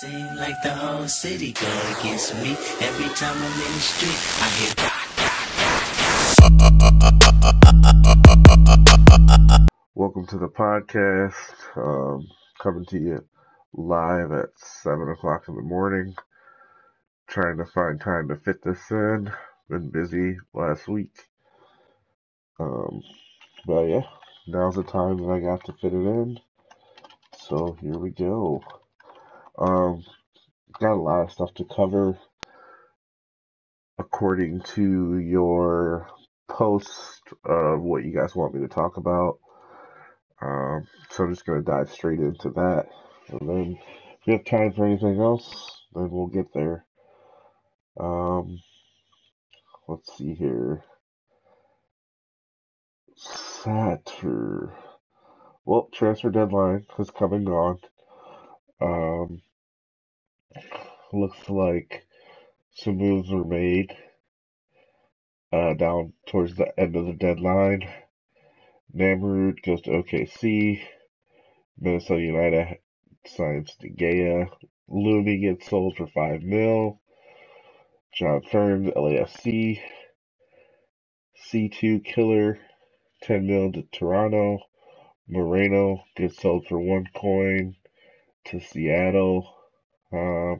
Seem like the whole city go against me. Every time I'm in the street, I hear Welcome to the podcast. Um, coming to you live at 7 o'clock in the morning. Trying to find time to fit this in. Been busy last week. Um, but yeah, now's the time that I got to fit it in. So here we go. Um, got a lot of stuff to cover according to your post of what you guys want me to talk about. Um, so I'm just going to dive straight into that. And then if we have time for anything else, then we'll get there. Um, let's see here. Satur. Well, transfer deadline has come and gone. Um, looks like some moves were made uh, down towards the end of the deadline. Namrud goes to OKC. Minnesota United signs De Gea. Looney gets sold for five mil. John Ferns, LAFC. C2 Killer, 10 mil to Toronto. Moreno gets sold for one coin to Seattle. Uh,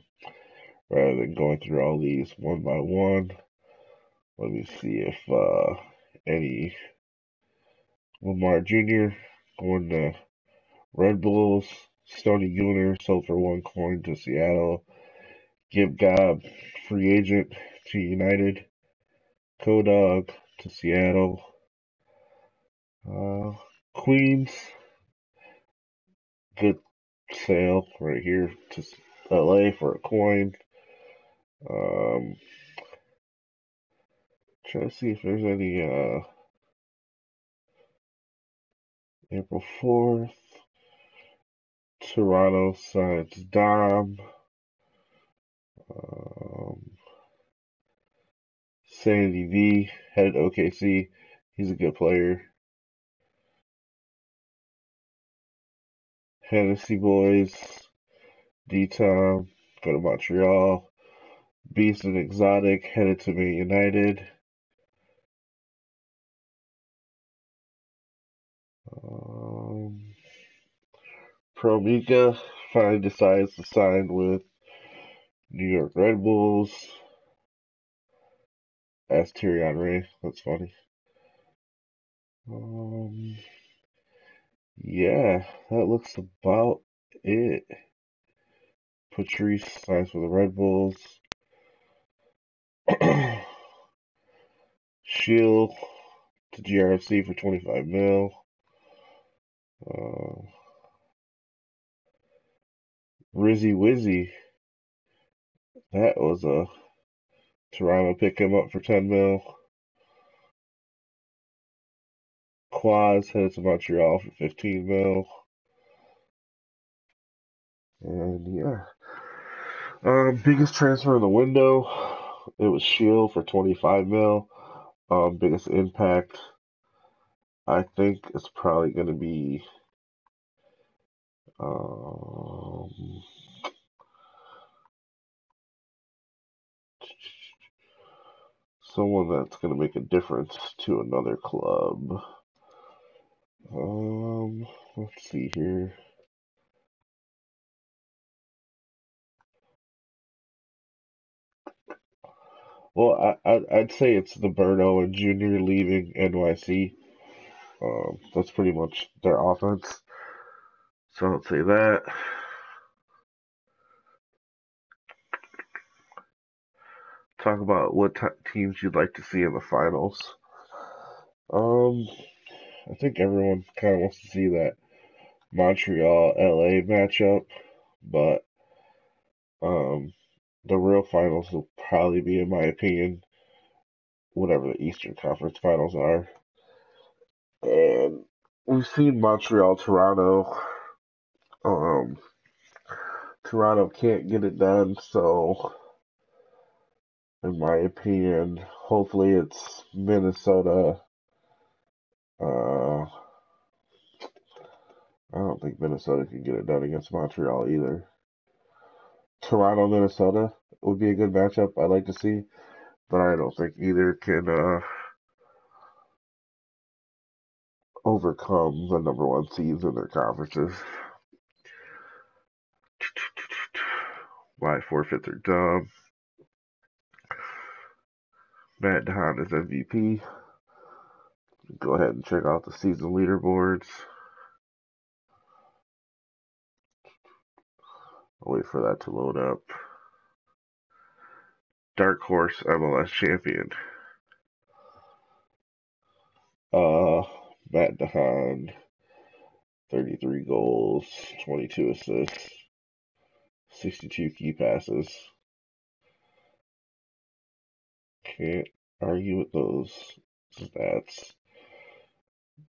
rather than going through all these one by one, let me see if uh, any Lamar Jr. going to Red Bulls. Stony Gooner sold for one coin to Seattle. Gib Gob, free agent to United. Kodog to Seattle. Uh, Queens, good sale right here to LA for a coin. Um, trying to see if there's any, uh, April 4th. Toronto signs Dom. Um, Sandy V headed OKC. He's a good player. Hennessy Boys. D-Tom. Go to Montreal. Beast and Exotic headed to Man United. Um, Pro Mika finally decides to sign with New York Red Bulls. As Thierry Henry. That's funny. Um, yeah, that looks about it. Patrice signs for the Red Bulls. Shield to GRFC for 25 mil. Uh, Rizzy Wizzy. That was a Toronto pick him up for 10 mil. Quaz headed to Montreal for 15 mil. And yeah. Um, biggest transfer in the window. It was Shield for 25 mil. Um, biggest impact. I think it's probably going to be. Um, someone that's going to make a difference to another club. Um, let's see here. Well, I, I would say it's the Berto and Junior leaving NYC. Um, that's pretty much their offense. So I'll say that. Talk about what t- teams you'd like to see in the finals. Um, I think everyone kind of wants to see that Montreal LA matchup, but the real finals will probably be, in my opinion, whatever the Eastern Conference finals are. And we've seen Montreal, Toronto. Um, Toronto can't get it done, so in my opinion, hopefully it's Minnesota. Uh, I don't think Minnesota can get it done against Montreal either. Toronto, Minnesota would be a good matchup. I'd like to see, but I don't think either can uh, overcome the number one seeds in their conferences. Why forfeits are dumb. Matt DeHaan is MVP. Go ahead and check out the season leaderboards. I'll wait for that to load up. Dark Horse MLS champion. Uh, Matt DeHaan, 33 goals, 22 assists, 62 key passes. Can't argue with those stats.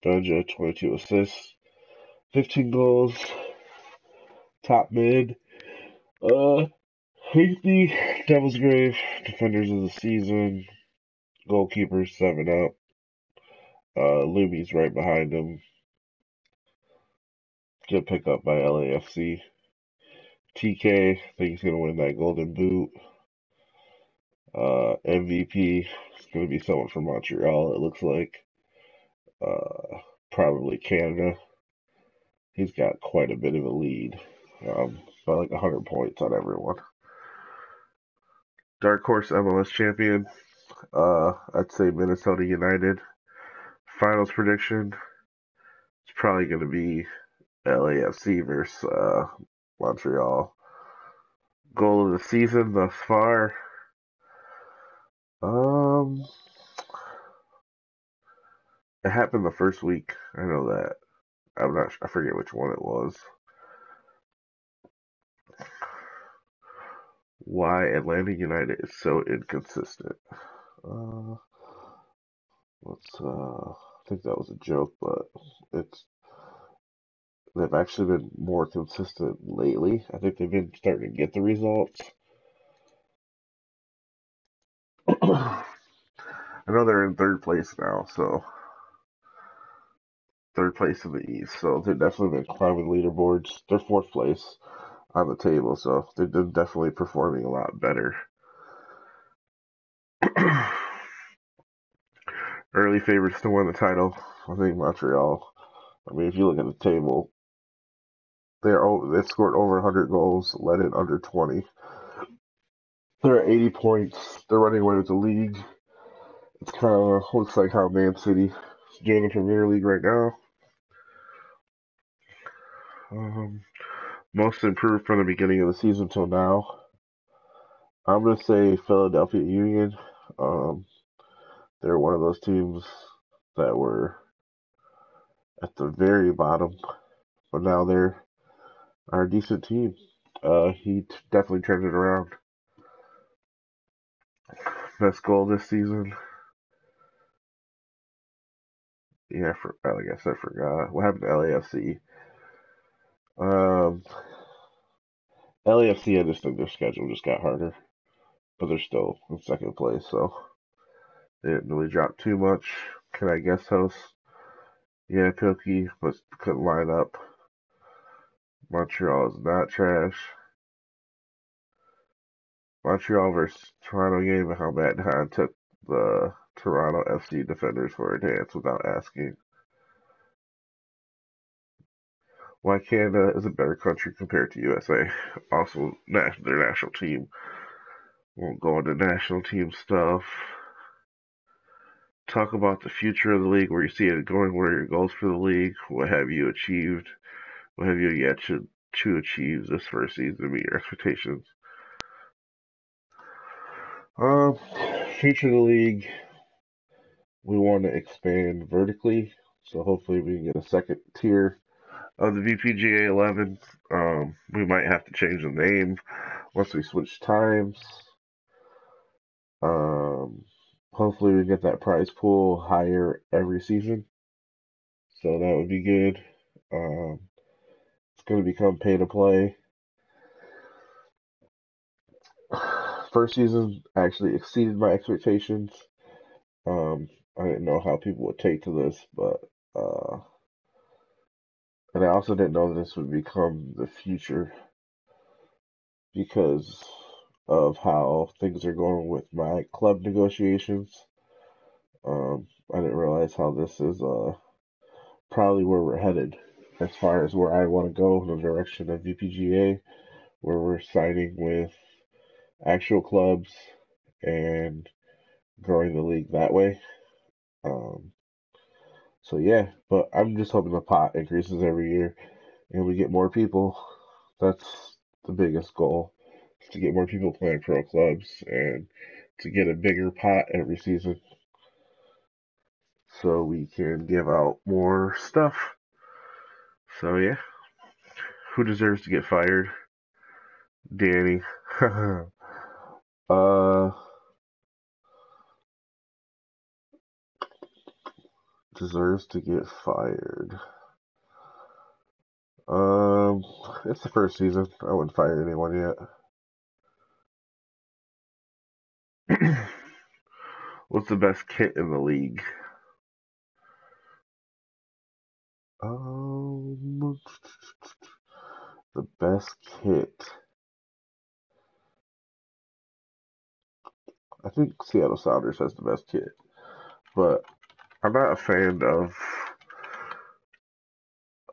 Dunja, 22 assists, 15 goals, top mid. Uh, Hasty, Devil's Grave, Defenders of the Season, Goalkeeper, 7 up. Uh, Lumi's right behind him. Get picked up by LAFC. TK, I think he's to win that Golden Boot. Uh, MVP going to be someone from Montreal, it looks like. Uh, probably Canada. He's got quite a bit of a lead. Um, by like 100 points on everyone. Dark Horse MLS champion. Uh, I'd say Minnesota United. Finals prediction. It's probably going to be LAFC versus uh, Montreal. Goal of the season thus far. Um, it happened the first week. I know that. I'm not. I forget which one it was. Why Atlanta United is so inconsistent. Uh, let's. Uh, I think that was a joke, but it's. They've actually been more consistent lately. I think they've been starting to get the results. I know they're in third place now, so third place in the East. So they've definitely been climbing leaderboards. They're fourth place on the table, so they're definitely performing a lot better. Early favorites to win the title. I think Montreal. I mean, if you look at the table, they're they've scored over 100 goals, led in under 20. They're at 80 points. They're running away with the league. It's kind of looks like how Man City is doing the Premier League right now. Um, most improved from the beginning of the season till now. I'm gonna say Philadelphia Union. Um, they're one of those teams that were at the very bottom, but now they're are a decent team. Uh, he t- definitely turned it around. Best goal this season. Yeah, for, I guess I forgot. What happened to LAFC? Um, LAFC, I just think their schedule just got harder, but they're still in second place, so they didn't really drop too much. Can I guess host? Yeah, Cookie, but couldn't line up. Montreal is not trash. Montreal versus Toronto game and how Matt Hahn took the Toronto FC defenders for a dance without asking. Why Canada is a better country compared to USA. Also, their national team. Won't go into national team stuff. Talk about the future of the league, where you see it going, what are your goals for the league, what have you achieved, what have you yet to, to achieve this first season, meet your expectations. Um, future of the league, we want to expand vertically, so hopefully we can get a second tier of the VPGA 11. Um, we might have to change the name once we switch times. Um, hopefully we get that prize pool higher every season. So that would be good. Um, it's going to become pay to play. First season actually exceeded my expectations. Um, I didn't know how people would take to this, but uh, and I also didn't know this would become the future because of how things are going with my club negotiations. Um, I didn't realize how this is uh, probably where we're headed as far as where I want to go in the direction of VPGA, where we're signing with actual clubs and growing the league that way. Um, so yeah, but I'm just hoping the pot increases every year and we get more people. That's the biggest goal to get more people playing pro clubs and to get a bigger pot every season so we can give out more stuff. So yeah, who deserves to get fired? Danny. uh, deserves to get fired. Um, it's the first season. I wouldn't fire anyone yet. What's the best kit in the league? Um, the best kit. I think Seattle Sounders has the best kit, but I'm not a fan of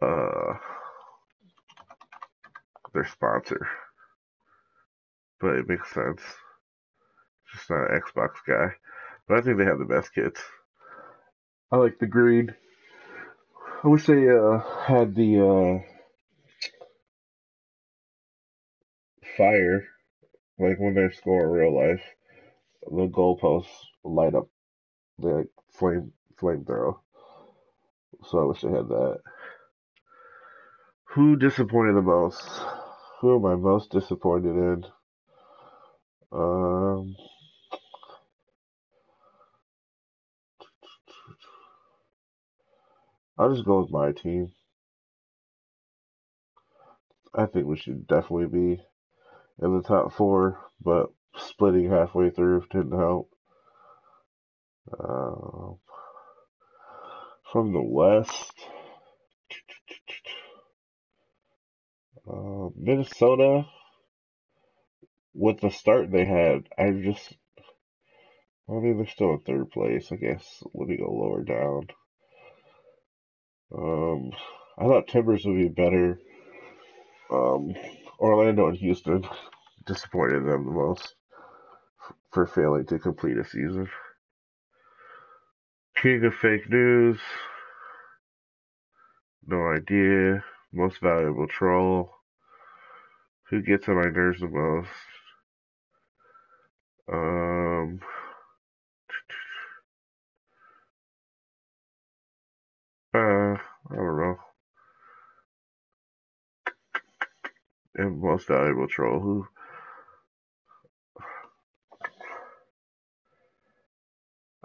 uh their sponsor, but it makes sense. Just not an Xbox guy, but I think they have the best kits. I like the green. I wish they uh, had the uh, fire, like when they score in real life, the goalposts light up the like, flame flamethrower. So I wish I had that. Who disappointed the most? Who am I most disappointed in? Um, I'll just go with my team. I think we should definitely be in the top four, but splitting halfway through didn't help. Uh, from the West, uh, Minnesota, with the start they had, I just, I mean, they're still in third place, I guess. Let me go lower down. Um, I thought Timbers would be better. Um, Orlando and Houston disappointed them the most for failing to complete a season. King of fake news. No idea. Most valuable troll. Who gets on my nerves the most? Um, uh, I don't know. And most valuable troll. Who?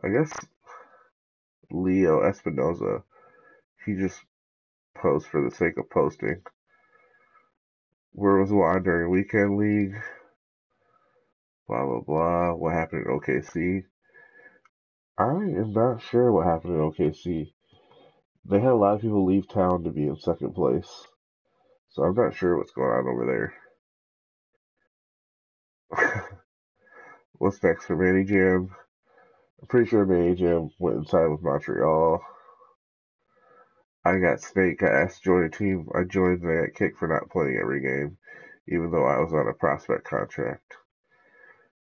I guess Leo Espinoza. He just posts for the sake of posting. Where was Juan during weekend league? Blah blah blah. What happened in OKC? I am not sure what happened in OKC. They had a lot of people leave town to be in second place. So I'm not sure what's going on over there. what's next for Manny Jam? I'm pretty sure Manny Jam went inside with Montreal. I got snake ass join a team. I joined that kick for not playing every game, even though I was on a prospect contract.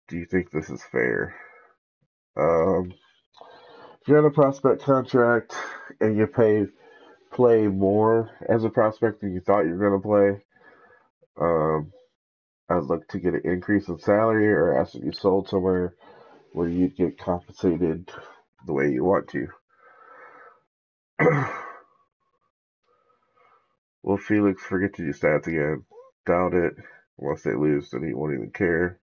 Do you think this is fair? Um, if you're on a prospect contract and you pay play more as a prospect than you thought you were going to play, um, I'd look to get an increase in salary or ask to be sold somewhere where you'd get compensated the way you want to. Will Felix forget to do stats again? Doubt it. Once they lose, then he won't even care.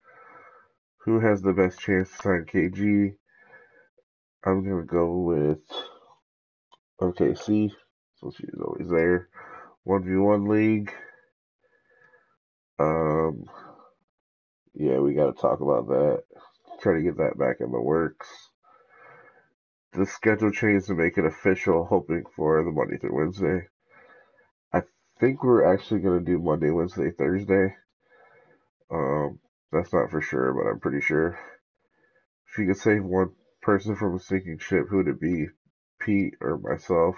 Who has the best chance to sign KG? I'm gonna go with OKC, so she's always there. One v one league. Um, yeah, we got to talk about that. Try to get that back in the works. The schedule change to make it official, hoping for the Monday through Wednesday. I think we're actually gonna do Monday, Wednesday, Thursday. Um, that's not for sure, but I'm pretty sure. If you could save one person from a sinking ship, who would it be? Pete or myself?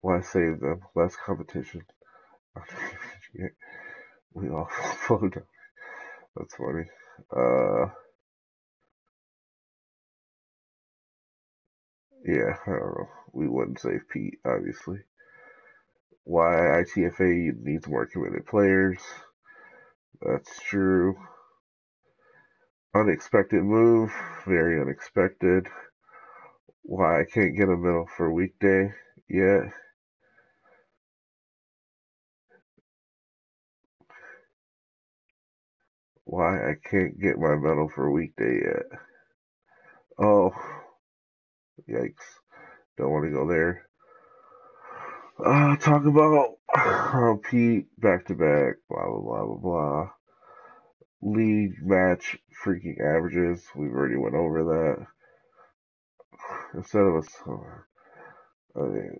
Why save them? Less competition. we all float down. That's funny. Uh, yeah, I don't know. We wouldn't save Pete, obviously. Why ITFA needs more committed players. That's true. Unexpected move, very unexpected. Why I can't get a medal for weekday yet. Why I can't get my medal for a weekday yet. Oh, yikes. Don't want to go there. Uh, talk about uh, Pete back to back, blah, blah, blah, blah, blah. League match freaking averages. We've already went over that. Instead of us, I mean,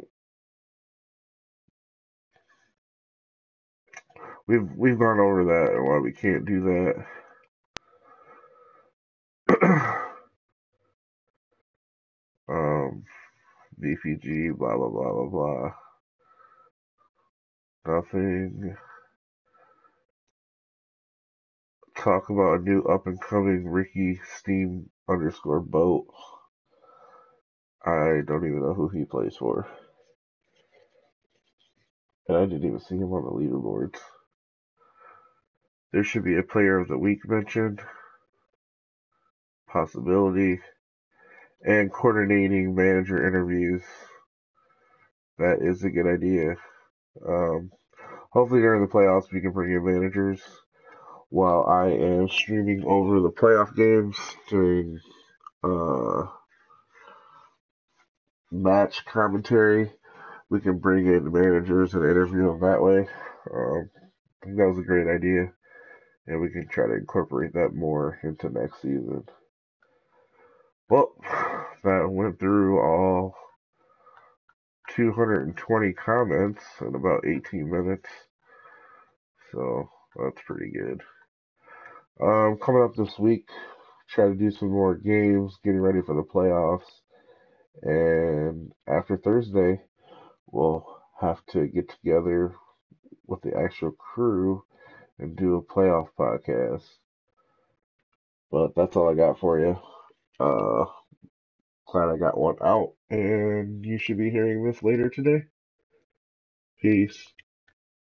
we've we've gone over that and why we can't do that. um, VPG, blah blah blah blah blah. Nothing. Talk about a new up and coming Ricky Steam underscore boat. I don't even know who he plays for. And I didn't even see him on the leaderboards. There should be a player of the week mentioned. Possibility. And coordinating manager interviews. That is a good idea. Um, hopefully during the playoffs we can bring in managers while I am streaming over the playoff games during uh, match commentary. We can bring in managers and interview them that way. Um, that was a great idea, and we can try to incorporate that more into next season. Well, that went through all 220 comments in about 18 minutes. So that's pretty good. Um, coming up this week, try to do some more games, getting ready for the playoffs. And after Thursday, we'll have to get together with the actual crew and do a playoff podcast. But that's all I got for you. Uh, glad I got one out, and you should be hearing this later today. Peace.